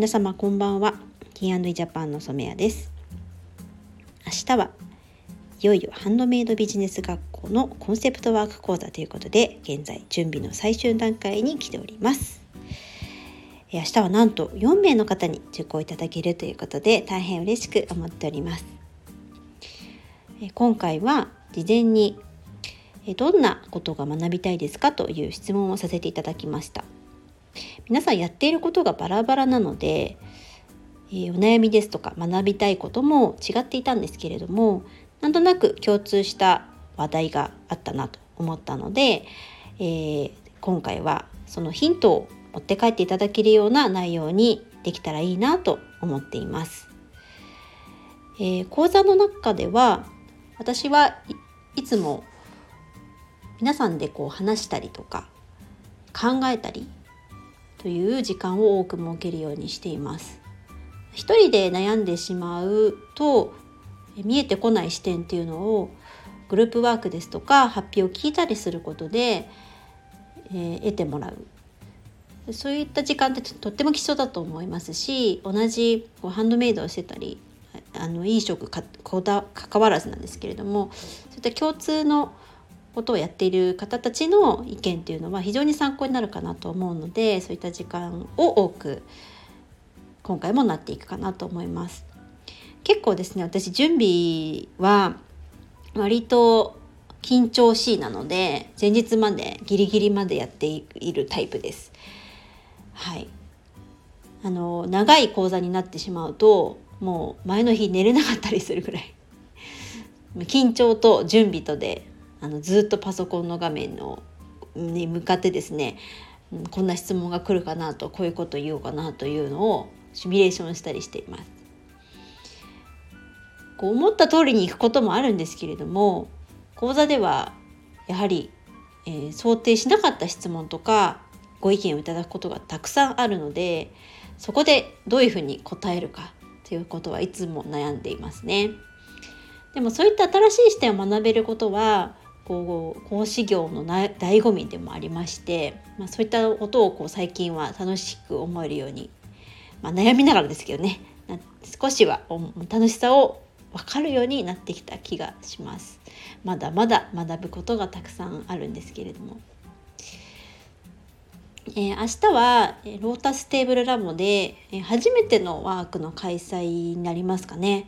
皆様こんばんは。T&E ジャパンの染谷です。明日はいよいよハンドメイドビジネス学校のコンセプトワーク講座ということで現在準備の最終段階に来ております。明日はなんと4名の方に受講いただけるということで大変嬉しく思っております。今回は事前にどんなことが学びたいですかという質問をさせていただきました。皆さんやっていることがバラバラなので、えー、お悩みですとか学びたいことも違っていたんですけれどもなんとなく共通した話題があったなと思ったので、えー、今回はそのヒントを持って帰っていただけるような内容にできたらいいなと思っています。えー、講座の中では私はいつも皆さんでこう話したりとか考えたりという時間を多く設けるようにしています。一人で悩んでしまうと見えてこない視点っていうのをグループワークですとか発表を聞いたりすることで、えー、得てもらうそういった時間ってとっても貴重だと思いますし同じこうハンドメイドをしてたりあの飲食かこだ関わらずなんですけれどもそういった共通のことをやっている方たちの意見っていうのは非常に参考になるかなと思うのでそういった時間を多く今回もなっていくかなと思います。結構ですね私準備は割と緊張しいなので前日までギリギリまでやっているタイプです。はいあの長い講座になってしまうともう前の日寝れなかったりするぐらい 緊張と準備とであのずっとパソコンの画面のに向かってですねこんな質問が来るかなとこういうこと言おうかなというのをシミュレーションしたりしています。こう思った通りにいくこともあるんですけれども講座ではやはり、えー、想定しなかった質問とかご意見をいただくことがたくさんあるのでそこでどういうふうに答えるかということはいつも悩んでいますね。でもそういった新しい視点を学べることはこう講師業の醍醐味でもありまして、まあ、そういったことをこう最近は楽しく思えるように、まあ、悩みながらですけどね少しは楽しさを分かるようになってきた気がします。まだまだ学ぶことがたくさんあるんですけれども。えー、明日はロータステーブルラボで、え、初めてのワークの開催になりますかね。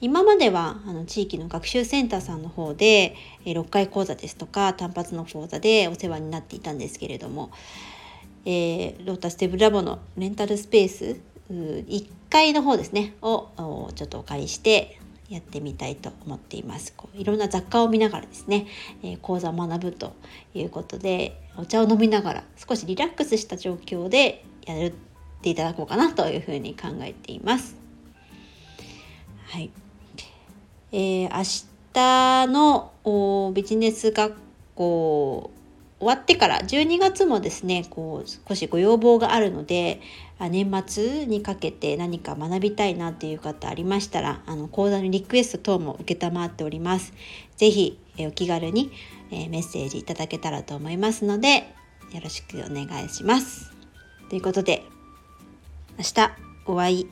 今まではあの地域の学習センターさんの方で、えー、6回講座ですとか単発の講座でお世話になっていたんですけれども、え、ロータステーブルラボのレンタルスペース1階の方ですねをちょっとお借りしてやってみたいと思っています。こういろんな雑貨を見ながらですね、えー、講座を学ぶということでお茶を飲みながら少しリラックスした状況でやるっていただこうかなというふうに考えています。はい。えー、明日のビジネス学校終わってから12月もですねこう少しご要望があるので年末にかけて何か学びたいなっていう方ありましたらあの講座のリクエスト等も承っております。是非お気軽にメッセージいただけたらと思いますのでよろしくお願いします。ということで明日お会い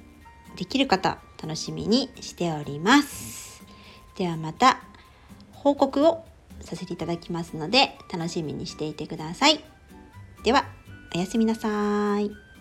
できる方楽しみにしております。ではまた報告をさせていただきますので楽しみにしていてください。ではおやすみなさい。